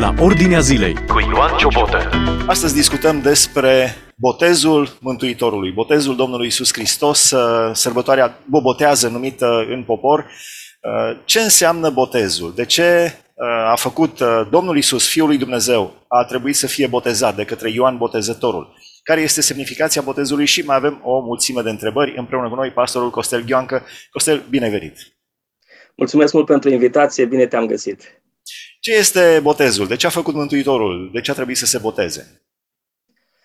la Ordinea Zilei cu Ioan Ciobotă. Astăzi discutăm despre botezul Mântuitorului, botezul Domnului Isus Hristos, uh, sărbătoarea bobotează numită în popor. Uh, ce înseamnă botezul? De ce uh, a făcut Domnul Isus, Fiul lui Dumnezeu, a trebuit să fie botezat de către Ioan Botezătorul? Care este semnificația botezului? Și mai avem o mulțime de întrebări împreună cu noi, pastorul Costel Ghioancă. Costel, bine venit! Mulțumesc mult pentru invitație, bine te-am găsit! Ce este botezul? De ce a făcut Mântuitorul? De ce a trebuit să se boteze?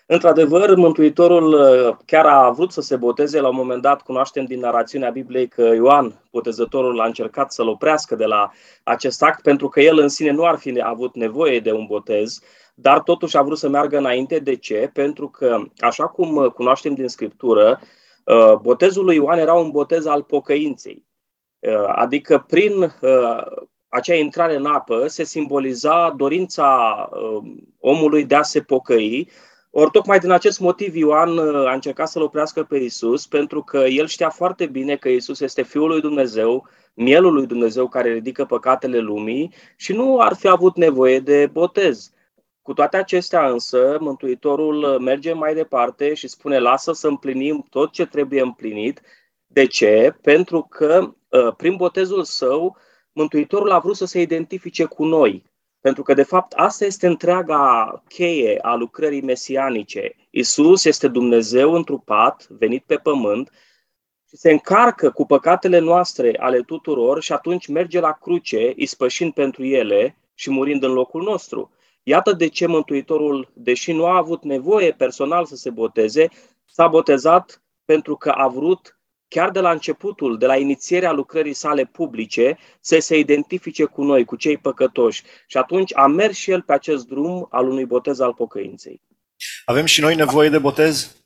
Într-adevăr, Mântuitorul uh, chiar a vrut să se boteze. La un moment dat cunoaștem din narațiunea Bibliei că Ioan, botezătorul, a încercat să-l oprească de la acest act pentru că el în sine nu ar fi avut nevoie de un botez, dar totuși a vrut să meargă înainte. De ce? Pentru că, așa cum uh, cunoaștem din Scriptură, uh, botezul lui Ioan era un botez al pocăinței. Adică prin acea intrare în apă se simboliza dorința uh, omului de a se pocăi. Ori tocmai din acest motiv Ioan uh, a încercat să-l oprească pe Isus, pentru că el știa foarte bine că Isus este Fiul lui Dumnezeu, mielul lui Dumnezeu care ridică păcatele lumii și nu ar fi avut nevoie de botez. Cu toate acestea însă, Mântuitorul merge mai departe și spune lasă să împlinim tot ce trebuie împlinit. De ce? Pentru că uh, prin botezul său Mântuitorul a vrut să se identifice cu noi, pentru că, de fapt, asta este întreaga cheie a lucrării mesianice. Isus este Dumnezeu întrupat, venit pe pământ, și se încarcă cu păcatele noastre ale tuturor și atunci merge la cruce, ispășind pentru ele și murind în locul nostru. Iată de ce Mântuitorul, deși nu a avut nevoie personal să se boteze, s-a botezat pentru că a vrut chiar de la începutul, de la inițierea lucrării sale publice, să se identifice cu noi, cu cei păcătoși. Și atunci a mers și el pe acest drum al unui botez al pocăinței. Avem și noi nevoie de botez?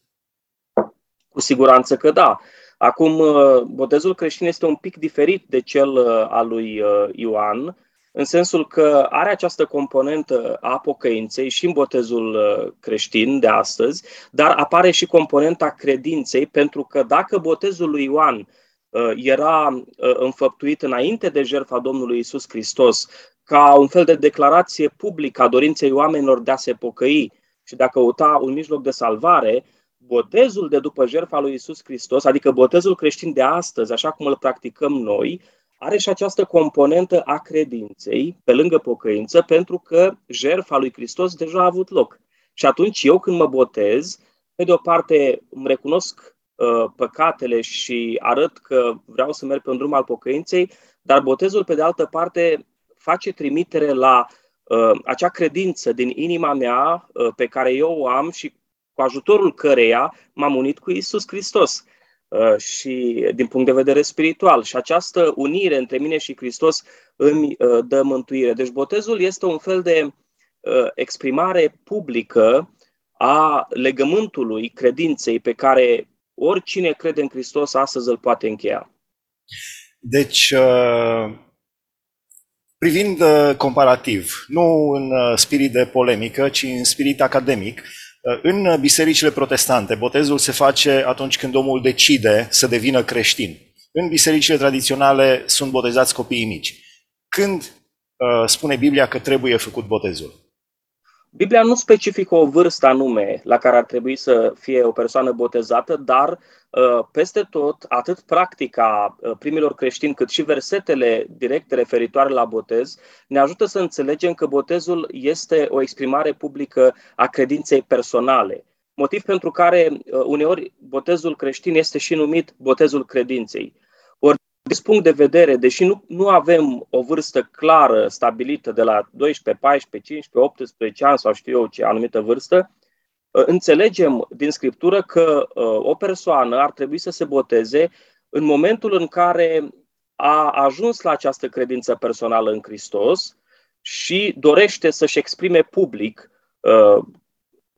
Cu siguranță că da. Acum, uh, botezul creștin este un pic diferit de cel uh, al lui uh, Ioan, în sensul că are această componentă a pocăinței și în botezul uh, creștin de astăzi, dar apare și componenta credinței, pentru că dacă botezul lui Ioan uh, era uh, înfăptuit înainte de jertfa Domnului Isus Hristos, ca un fel de declarație publică a dorinței oamenilor de a se pocăi și de a căuta un mijloc de salvare, botezul de după jertfa lui Isus Hristos, adică botezul creștin de astăzi, așa cum îl practicăm noi, are și această componentă a credinței, pe lângă pocăință, pentru că jertfa lui Hristos deja a avut loc. Și atunci eu când mă botez, pe de o parte îmi recunosc uh, păcatele și arăt că vreau să merg pe un drum al pocăinței, dar botezul, pe de altă parte, face trimitere la uh, acea credință din inima mea uh, pe care eu o am și cu ajutorul căreia m-am unit cu Isus Hristos. Uh, și din punct de vedere spiritual. Și această unire între mine și Hristos îmi uh, dă mântuire. Deci botezul este un fel de uh, exprimare publică a legământului credinței pe care oricine crede în Hristos astăzi îl poate încheia. Deci, privind comparativ, nu în spirit de polemică, ci în spirit academic, în bisericile protestante, botezul se face atunci când omul decide să devină creștin. În bisericile tradiționale sunt botezați copiii mici. Când uh, spune Biblia că trebuie făcut botezul? Biblia nu specifică o vârstă anume la care ar trebui să fie o persoană botezată, dar uh, peste tot, atât practica uh, primilor creștini, cât și versetele directe referitoare la botez, ne ajută să înțelegem că botezul este o exprimare publică a credinței personale. Motiv pentru care uh, uneori botezul creștin este și numit botezul credinței acest punct de vedere, deși nu, nu avem o vârstă clară, stabilită de la 12, 14, 15, 18 ani sau știu eu ce anumită vârstă, uh, înțelegem din Scriptură că uh, o persoană ar trebui să se boteze în momentul în care a ajuns la această credință personală în Hristos și dorește să-și exprime public, uh,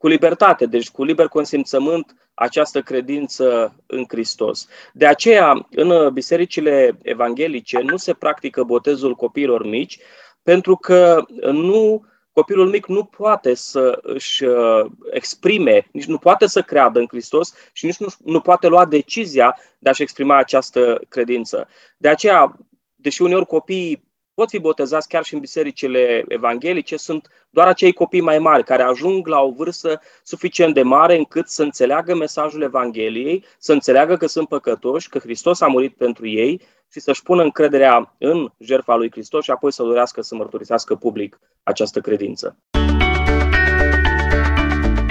cu libertate, deci cu liber consimțământ, această credință în Hristos. De aceea, în bisericile evanghelice nu se practică botezul copiilor mici, pentru că nu copilul mic nu poate să își uh, exprime, nici nu poate să creadă în Hristos și nici nu, nu poate lua decizia de a-și exprima această credință. De aceea, deși uneori copiii pot fi botezați chiar și în bisericile evanghelice, sunt doar acei copii mai mari care ajung la o vârstă suficient de mare încât să înțeleagă mesajul Evangheliei, să înțeleagă că sunt păcătoși, că Hristos a murit pentru ei și să-și pună încrederea în jertfa lui Hristos și apoi să dorească să mărturisească public această credință.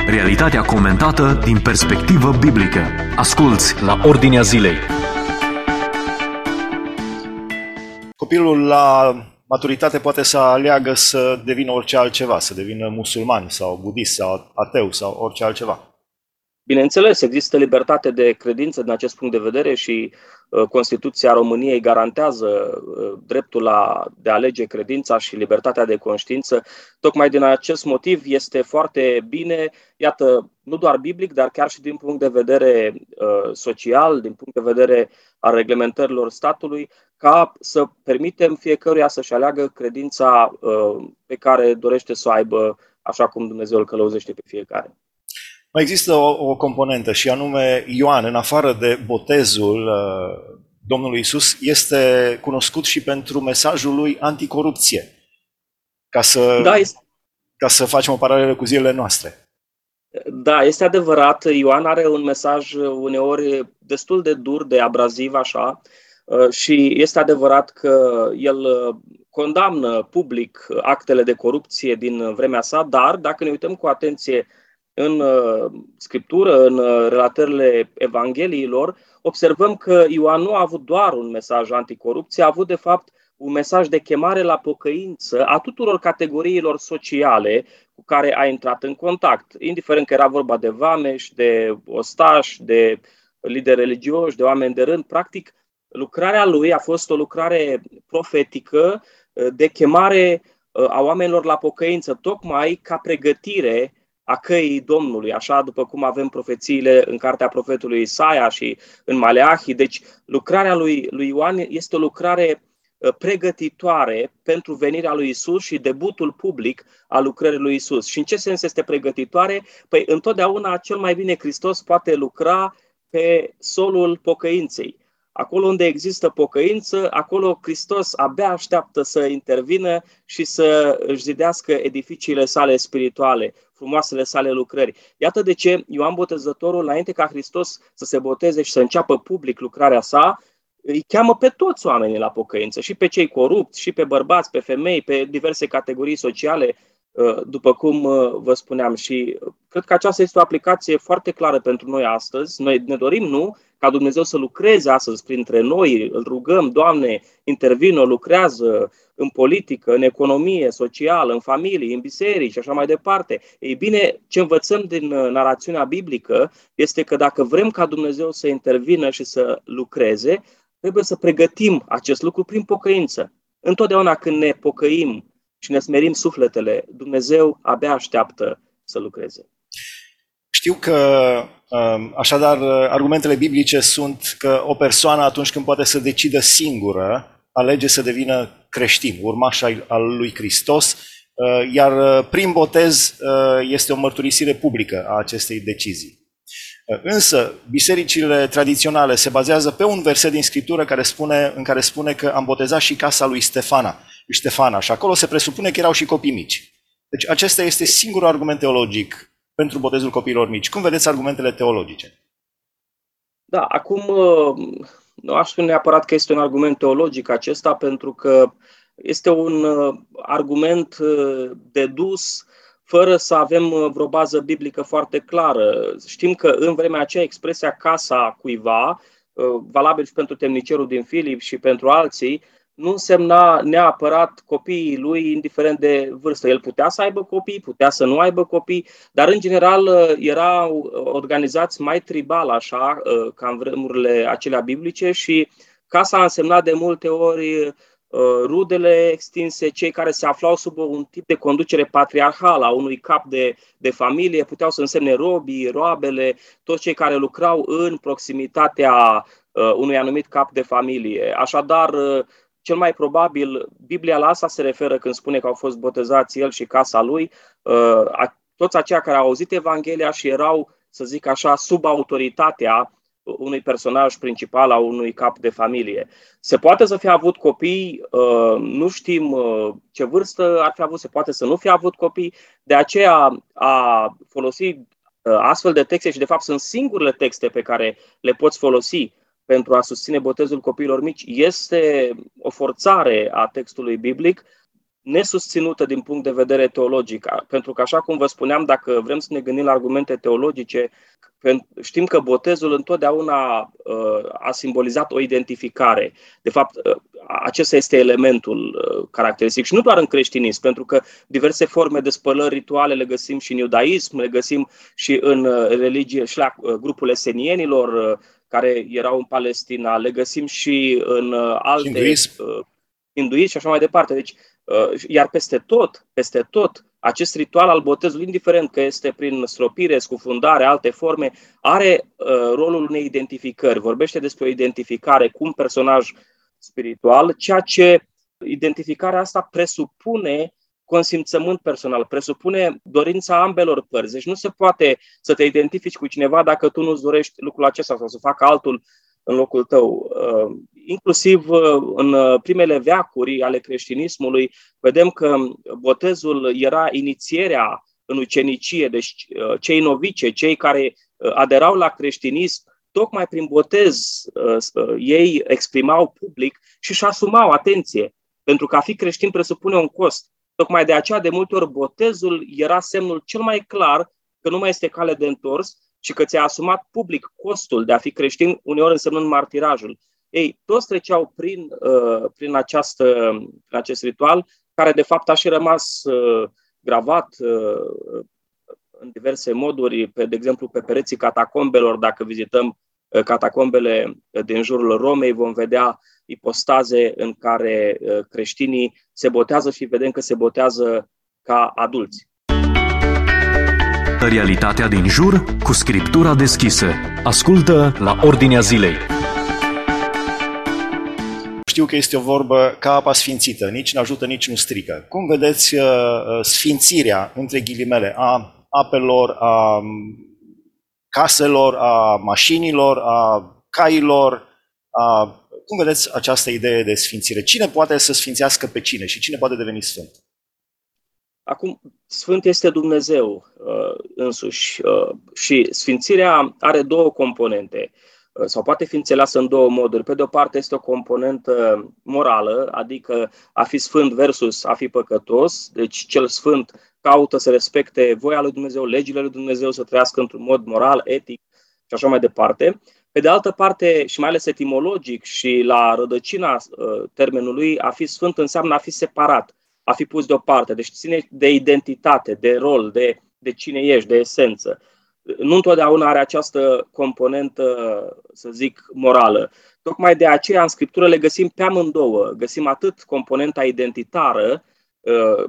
Realitatea comentată din perspectivă biblică. Asculți la Ordinea Zilei. Copilul la maturitate poate să aleagă să devină orice altceva, să devină musulman sau budist sau ateu sau orice altceva. Bineînțeles, există libertate de credință din acest punct de vedere și uh, Constituția României garantează uh, dreptul la, de a alege credința și libertatea de conștiință. Tocmai din acest motiv este foarte bine, iată, nu doar biblic, dar chiar și din punct de vedere uh, social, din punct de vedere al reglementărilor statului, ca să permitem fiecăruia să-și aleagă credința uh, pe care dorește să o aibă, așa cum Dumnezeu îl călăuzește pe fiecare. Mai există o, o componentă și anume Ioan, în afară de botezul uh, Domnului Isus, este cunoscut și pentru mesajul lui anticorupție. Ca să, da, este... ca să facem o paralelă cu zilele noastre. Da, este adevărat. Ioan are un mesaj uneori destul de dur, de abraziv, așa, uh, și este adevărat că el uh, condamnă public actele de corupție din vremea sa, dar dacă ne uităm cu atenție în uh, scriptură, în uh, relatările Evangheliilor, observăm că Ioan nu a avut doar un mesaj anticorupție, a avut de fapt un mesaj de chemare la pocăință a tuturor categoriilor sociale cu care a intrat în contact, indiferent că era vorba de vameși, de ostași, de lideri religioși, de oameni de rând. Practic, lucrarea lui a fost o lucrare profetică uh, de chemare a oamenilor la pocăință, tocmai ca pregătire a căii Domnului, așa după cum avem profețiile în cartea profetului Isaia și în Maleahi. Deci lucrarea lui, lui Ioan este o lucrare ă, pregătitoare pentru venirea lui Isus și debutul public al lucrării lui Isus. Și în ce sens este pregătitoare? Păi întotdeauna cel mai bine Hristos poate lucra pe solul pocăinței. Acolo unde există pocăință, acolo Hristos abia așteaptă să intervină și să își zidească edificiile sale spirituale, frumoasele sale lucrări. Iată de ce Ioan Botezătorul, înainte ca Hristos să se boteze și să înceapă public lucrarea sa, îi cheamă pe toți oamenii la pocăință, și pe cei corupți, și pe bărbați, pe femei, pe diverse categorii sociale, uh, după cum uh, vă spuneam. Și cred că aceasta este o aplicație foarte clară pentru noi astăzi. Noi ne dorim, nu, ca Dumnezeu să lucreze astăzi printre noi, îl rugăm, Doamne, intervină, lucrează în politică, în economie, socială, în familie, în biserici și așa mai departe. Ei bine, ce învățăm din uh, narațiunea biblică este că dacă vrem ca Dumnezeu să intervină și să lucreze, trebuie să pregătim acest lucru prin pocăință. Întotdeauna când ne pocăim și ne smerim sufletele, Dumnezeu abia așteaptă să lucreze. Știu că, um, așadar, argumentele biblice sunt că o persoană atunci când poate să decidă singură, alege să devină creștin, urmaș al lui Hristos, uh, iar uh, prin botez uh, este o mărturisire publică a acestei decizii. Însă, bisericile tradiționale se bazează pe un verset din Scriptură care spune, în care spune că am botezat și casa lui Stefana, lui Stefana și acolo se presupune că erau și copii mici. Deci acesta este singurul argument teologic pentru botezul copiilor mici. Cum vedeți argumentele teologice? Da, acum nu aș spune neapărat că este un argument teologic acesta, pentru că este un uh, argument uh, dedus fără să avem uh, vreo bază biblică foarte clară. Știm că în vremea aceea expresia casa cuiva, valabil și pentru temnicerul din Filip și pentru alții, nu însemna neapărat copiii lui, indiferent de vârstă. El putea să aibă copii, putea să nu aibă copii, dar în general erau organizați mai tribal, așa, ca în vremurile acelea biblice și casa a însemnat de multe ori uh, rudele extinse, cei care se aflau sub un tip de conducere patriarhală a unui cap de, de familie, puteau să însemne robii, roabele, toți cei care lucrau în proximitatea uh, unui anumit cap de familie. Așadar, uh, cel mai probabil, Biblia la asta se referă când spune că au fost botezați el și casa lui, uh, toți aceia care au auzit Evanghelia și erau, să zic așa, sub autoritatea unui personaj principal a unui cap de familie. Se poate să fie avut copii, uh, nu știm uh, ce vârstă ar fi avut, se poate să nu fie avut copii, de aceea a folosi uh, astfel de texte și de fapt sunt singurele texte pe care le poți folosi pentru a susține botezul copiilor mici este o forțare a textului biblic nesusținută din punct de vedere teologic. Pentru că, așa cum vă spuneam, dacă vrem să ne gândim la argumente teologice, știm că botezul întotdeauna uh, a simbolizat o identificare. De fapt, uh, acesta este elementul uh, caracteristic și nu doar în creștinism, pentru că diverse forme de spălări rituale le găsim și în iudaism, le găsim și în religie, și la grupul esenienilor care erau în Palestina, le găsim și în alte hinduism. hinduism și așa mai departe. Deci, iar peste tot, peste tot, acest ritual al botezului, indiferent că este prin stropire, scufundare, alte forme, are uh, rolul unei identificări. Vorbește despre o identificare cu un personaj spiritual, ceea ce identificarea asta presupune consimțământ personal, presupune dorința ambelor părți. Deci nu se poate să te identifici cu cineva dacă tu nu-ți dorești lucrul acesta sau să facă altul în locul tău. Uh, inclusiv uh, în uh, primele veacuri ale creștinismului, vedem că botezul era inițierea în ucenicie, deci cei novice, cei care aderau la creștinism, tocmai prin botez ei exprimau public și își asumau atenție, pentru că a fi creștin presupune un cost. Tocmai de aceea, de multe ori, botezul era semnul cel mai clar că nu mai este cale de întors și că ți-a asumat public costul de a fi creștin, uneori însemnând martirajul. Ei, toți treceau prin, uh, prin, această, prin acest ritual, care de fapt a și rămas uh, gravat uh, în diverse moduri, pe, de exemplu pe pereții catacombelor, dacă vizităm uh, catacombele din jurul Romei, vom vedea ipostaze în care uh, creștinii se botează și vedem că se botează ca adulți. Realitatea din jur cu scriptura deschisă. Ascultă la Ordinea Zilei. Știu că este o vorbă ca apa sfințită, nici nu ajută, nici nu strică. Cum vedeți uh, uh, sfințirea, între ghilimele, a apelor, a caselor, a mașinilor, a cailor, a... cum vedeți această idee de sfințire? Cine poate să sfințească pe cine și cine poate deveni sfânt? Acum, Sfânt este Dumnezeu uh, însuși uh, și sfințirea are două componente uh, sau poate fi înțeleasă în două moduri. Pe de o parte este o componentă morală, adică a fi sfânt versus a fi păcătos, deci cel sfânt caută să respecte voia lui Dumnezeu, legile lui Dumnezeu, să trăiască într-un mod moral, etic și așa mai departe. Pe de altă parte, și mai ales etimologic și la rădăcina uh, termenului, a fi sfânt înseamnă a fi separat a fi pus deoparte. Deci ține de identitate, de rol, de, de cine ești, de esență. Nu întotdeauna are această componentă, să zic, morală. Tocmai de aceea în Scriptură le găsim pe amândouă. Găsim atât componenta identitară, uh,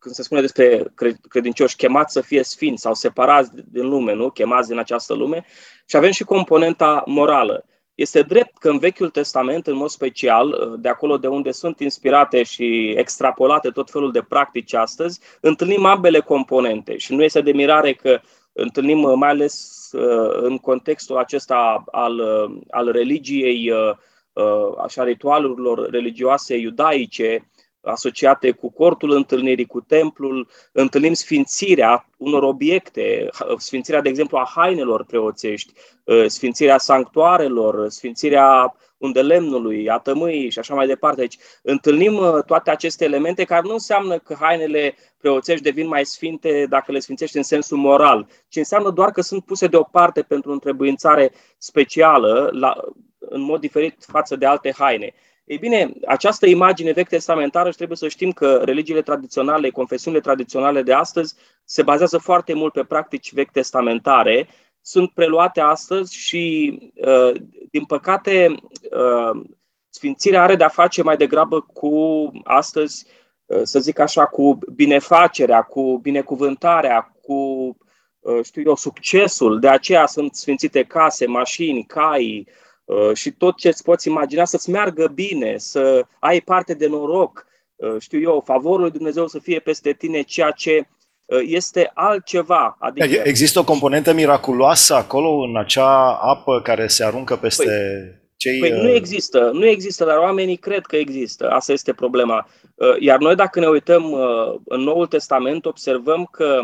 când se spune despre credincioși chemați să fie sfinți sau separați din lume, nu? chemați din această lume, și avem și componenta morală. Este drept că în Vechiul Testament, în mod special, de acolo de unde sunt inspirate și extrapolate tot felul de practici astăzi, întâlnim ambele componente și nu este de mirare că întâlnim mai ales uh, în contextul acesta al, uh, al religiei, uh, așa ritualurilor religioase iudaice, asociate cu cortul întâlnirii, cu templul, întâlnim sfințirea unor obiecte, sfințirea, de exemplu, a hainelor preoțești, ă, sfințirea sanctuarelor, sfințirea undelemnului, a tămâii și așa mai departe. Deci întâlnim ă, toate aceste elemente care nu înseamnă că hainele preoțești devin mai sfinte dacă le sfințești în sensul moral, ci înseamnă doar că sunt puse deoparte pentru o întrebuințare specială, la, în mod diferit față de alte haine. Ei bine, această imagine vechi testamentară și trebuie să știm că religiile tradiționale, confesiunile tradiționale de astăzi se bazează foarte mult pe practici vechi testamentare, sunt preluate astăzi și, uh, din păcate, uh, Sfințirea are de-a face mai degrabă cu astăzi, uh, să zic așa, cu binefacerea, cu binecuvântarea, cu, știu eu, succesul. De aceea sunt sfințite case, mașini, cai, Uh, și tot ce îți poți imagina să-ți meargă bine, să ai parte de noroc, uh, știu eu, favorul lui Dumnezeu să fie peste tine, ceea ce este altceva. Adică... Există o componentă miraculoasă acolo în acea apă care se aruncă peste păi, cei... Păi nu există, nu există, dar oamenii cred că există. Asta este problema. Iar noi dacă ne uităm în Noul Testament, observăm că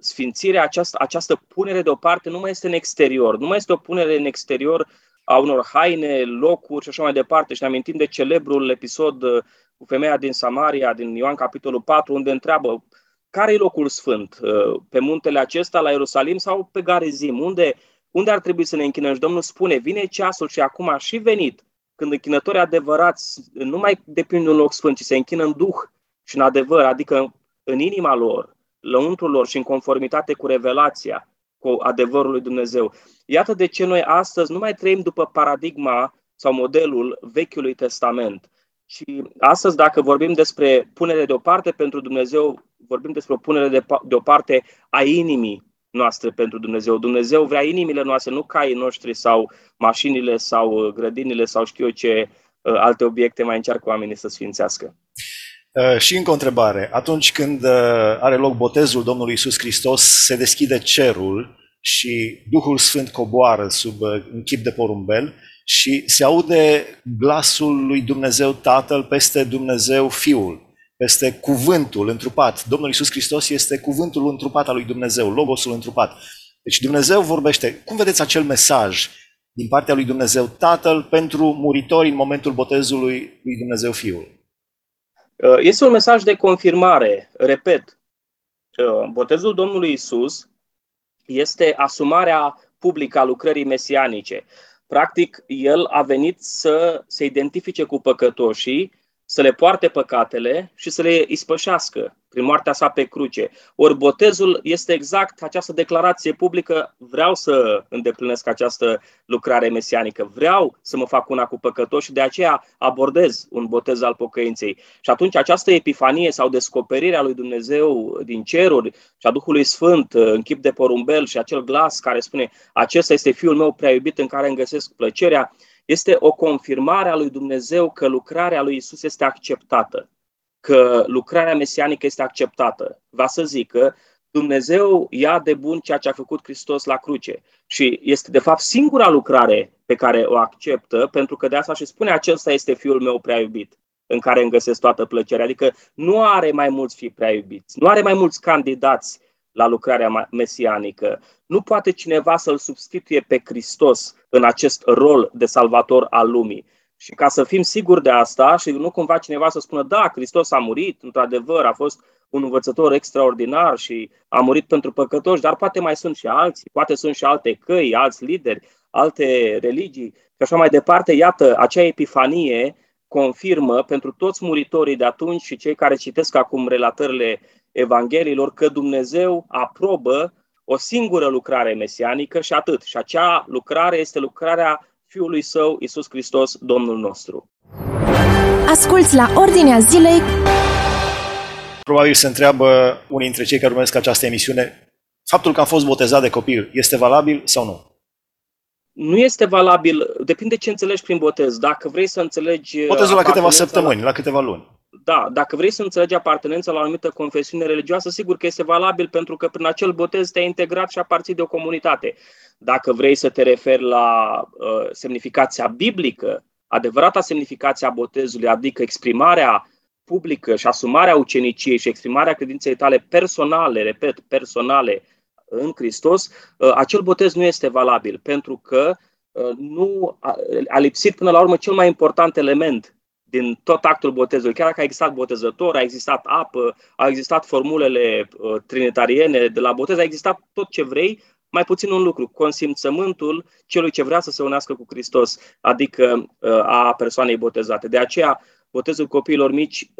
sfințirea, această, această punere deoparte nu mai este în exterior, nu mai este o punere în exterior a unor haine, locuri și așa mai departe. Și ne amintim de celebrul episod uh, cu femeia din Samaria, din Ioan capitolul 4, unde întreabă care e locul sfânt? Uh, pe muntele acesta, la Ierusalim sau pe Garizim? Unde, unde ar trebui să ne închinăm? Și Domnul spune, vine ceasul și acum a și venit, când închinătorii adevărați nu mai depind de un loc sfânt, ci se închină în duh și în adevăr, adică în inima lor, lăuntrul lor și în conformitate cu revelația, cu adevărul lui Dumnezeu. Iată de ce noi astăzi nu mai trăim după paradigma sau modelul Vechiului Testament. Și astăzi, dacă vorbim despre punere deoparte pentru Dumnezeu, vorbim despre o punere de, deoparte a inimii noastre pentru Dumnezeu. Dumnezeu vrea inimile noastre, nu caii noștri sau mașinile sau grădinile sau știu eu ce uh, alte obiecte mai încearcă oamenii să sfințească. Uh, și încă o întrebare. Atunci când uh, are loc botezul Domnului Isus Hristos, se deschide cerul și Duhul Sfânt coboară sub uh, un chip de porumbel și se aude glasul lui Dumnezeu Tatăl peste Dumnezeu Fiul, peste cuvântul întrupat. Domnul Isus Hristos este cuvântul întrupat al lui Dumnezeu, logosul întrupat. Deci Dumnezeu vorbește. Cum vedeți acel mesaj din partea lui Dumnezeu Tatăl pentru muritori în momentul botezului lui Dumnezeu Fiul? Uh, este un mesaj de confirmare, repet. Uh, botezul Domnului Isus este asumarea publică a lucrării mesianice. Practic, el a venit să se identifice cu păcătoșii, să le poarte păcatele și să le ispășească prin moartea sa pe cruce. Ori botezul este exact această declarație publică, vreau să îndeplinesc această lucrare mesianică, vreau să mă fac una cu păcătoși și de aceea abordez un botez al pocăinței. Și atunci această epifanie sau descoperire a lui Dumnezeu din ceruri și a Duhului Sfânt în chip de porumbel și acel glas care spune acesta este Fiul meu prea iubit în care îmi găsesc plăcerea, este o confirmare a lui Dumnezeu că lucrarea lui Isus este acceptată că lucrarea mesianică este acceptată. Va să zică, Dumnezeu ia de bun ceea ce a făcut Hristos la cruce și este de fapt singura lucrare pe care o acceptă, pentru că de asta și spune acesta este fiul meu prea iubit, în care îmi găsesc toată plăcerea. Adică nu are mai mulți fi prea iubiți, nu are mai mulți candidați la lucrarea mesianică. Nu poate cineva să-L substituie pe Hristos în acest rol de salvator al lumii. Și ca să fim siguri de asta și nu cumva cineva să spună, da, Hristos a murit, într-adevăr, a fost un învățător extraordinar și a murit pentru păcătoși, dar poate mai sunt și alții, poate sunt și alte căi, alți lideri, alte religii și așa mai departe. Iată, acea epifanie confirmă pentru toți muritorii de atunci și cei care citesc acum relatările Evangheliilor că Dumnezeu aprobă o singură lucrare mesianică și atât. Și acea lucrare este lucrarea Fiului Său, Isus Hristos, Domnul nostru. Asculți la Ordinea Zilei. Probabil se întreabă unii dintre cei care urmăresc această emisiune, faptul că am fost botezat de copil este valabil sau nu? Nu este valabil, depinde ce înțelegi prin botez. Dacă vrei să înțelegi... Botezul la câteva săptămâni, la, la câteva luni. Da, dacă vrei să înțelegi apartenența la o anumită confesiune religioasă, sigur că este valabil pentru că prin acel botez te-ai integrat și aparții de o comunitate. Dacă vrei să te referi la uh, semnificația biblică, adevărata semnificație a botezului, adică exprimarea publică și asumarea uceniciei și exprimarea credinței tale personale, repet, personale în Hristos, uh, acel botez nu este valabil pentru că uh, nu a, a lipsit până la urmă cel mai important element din tot actul botezului. Chiar dacă a existat botezător, a existat apă, au existat formulele uh, trinitariene de la botez, a existat tot ce vrei, mai puțin un lucru, consimțământul celui ce vrea să se unească cu Hristos, adică uh, a persoanei botezate. De aceea, botezul copiilor mici,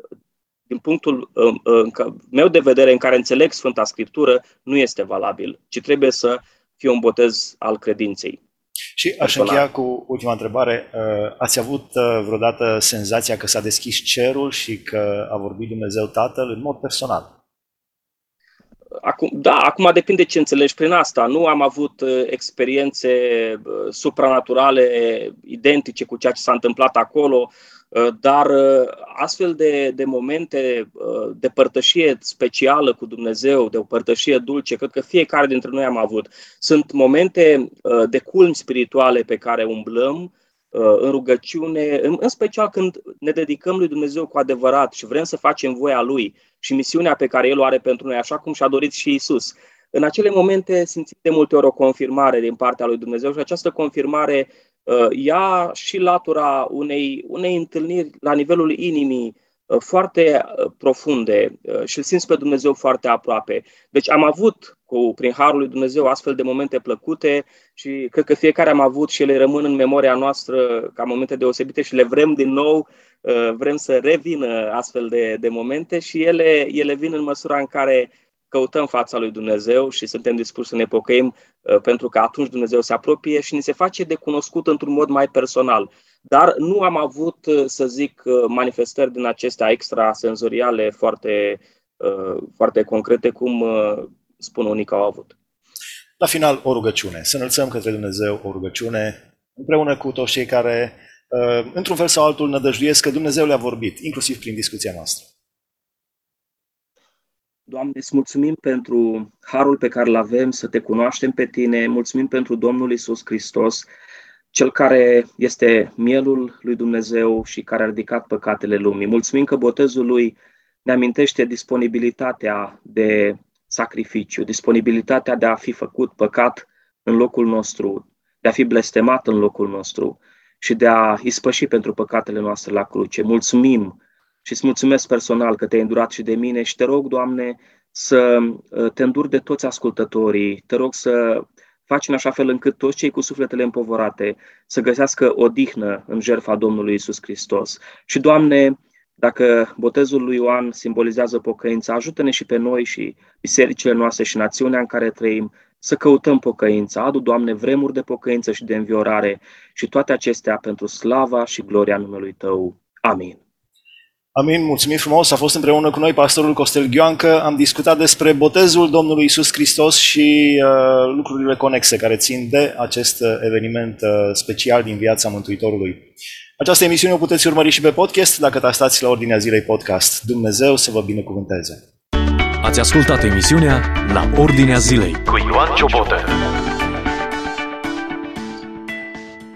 din punctul uh, meu de vedere, în care înțeleg Sfânta Scriptură, nu este valabil, ci trebuie să fie un botez al credinței. Și aș încheia cu ultima întrebare. Uh, ați avut uh, vreodată senzația că s-a deschis cerul și că a vorbit Dumnezeu Tatăl în mod personal? Acum, da, acum depinde ce înțelegi prin asta. Nu am avut uh, experiențe supranaturale identice cu ceea ce s-a întâmplat acolo. Uh, dar astfel de, de momente de părtășie specială cu Dumnezeu, de o părtășie dulce, cred că fiecare dintre noi am avut. Sunt momente de culmi spirituale pe care umblăm, în rugăciune, în, în special când ne dedicăm lui Dumnezeu cu adevărat și vrem să facem voia Lui și misiunea pe care El o are pentru noi, așa cum și-a dorit și Isus. În acele momente simțim de multe ori o confirmare din partea lui Dumnezeu și această confirmare uh, ia și latura unei, unei întâlniri la nivelul inimii uh, foarte uh, profunde uh, și îl simți pe Dumnezeu foarte aproape. Deci am avut cu, prin Harul lui Dumnezeu astfel de momente plăcute și cred că fiecare am avut și ele rămân în memoria noastră ca momente deosebite și le vrem din nou, uh, vrem să revină astfel de, de momente și ele, ele vin în măsura în care căutăm fața lui Dumnezeu și suntem dispuși să ne pocăim uh, pentru că atunci Dumnezeu se apropie și ni se face de cunoscut într-un mod mai personal. Dar nu am avut, uh, să zic, uh, manifestări din acestea extrasenzoriale foarte, foarte concrete, cum spun unii că au avut. La final, o rugăciune. Să înălțăm către Dumnezeu o rugăciune împreună cu toți cei care, într-un fel sau altul, nădăjduiesc că Dumnezeu le-a vorbit, inclusiv prin discuția noastră. Doamne, îți mulțumim pentru harul pe care îl avem să te cunoaștem pe tine, mulțumim pentru Domnul Isus Hristos, cel care este mielul lui Dumnezeu și care a ridicat păcatele lumii. Mulțumim că botezul lui ne amintește disponibilitatea de sacrificiu, disponibilitatea de a fi făcut păcat în locul nostru, de a fi blestemat în locul nostru și de a ispăși pentru păcatele noastre la cruce. Mulțumim și îți mulțumesc personal că te-ai îndurat și de mine și te rog, Doamne, să uh, te înduri de toți ascultătorii, te rog să faci în așa fel încât toți cei cu sufletele împovorate să găsească odihnă în jertfa Domnului Isus Hristos. Și, Doamne, dacă botezul lui Ioan simbolizează pocăința, ajută-ne și pe noi și bisericile noastre și națiunea în care trăim să căutăm pocăința. Adu, Doamne, vremuri de pocăință și de înviorare și toate acestea pentru slava și gloria numelui Tău. Amin. Amin, mulțumim frumos. A fost împreună cu noi pastorul Costel Ghioancă. Am discutat despre botezul Domnului Isus Hristos și uh, lucrurile conexe care țin de acest uh, eveniment uh, special din viața Mântuitorului. Această emisiune o puteți urmări și pe podcast dacă tastați la Ordinea Zilei Podcast. Dumnezeu să vă binecuvânteze! Ați ascultat emisiunea La Ordinea Zilei cu Ioan Ciobotă.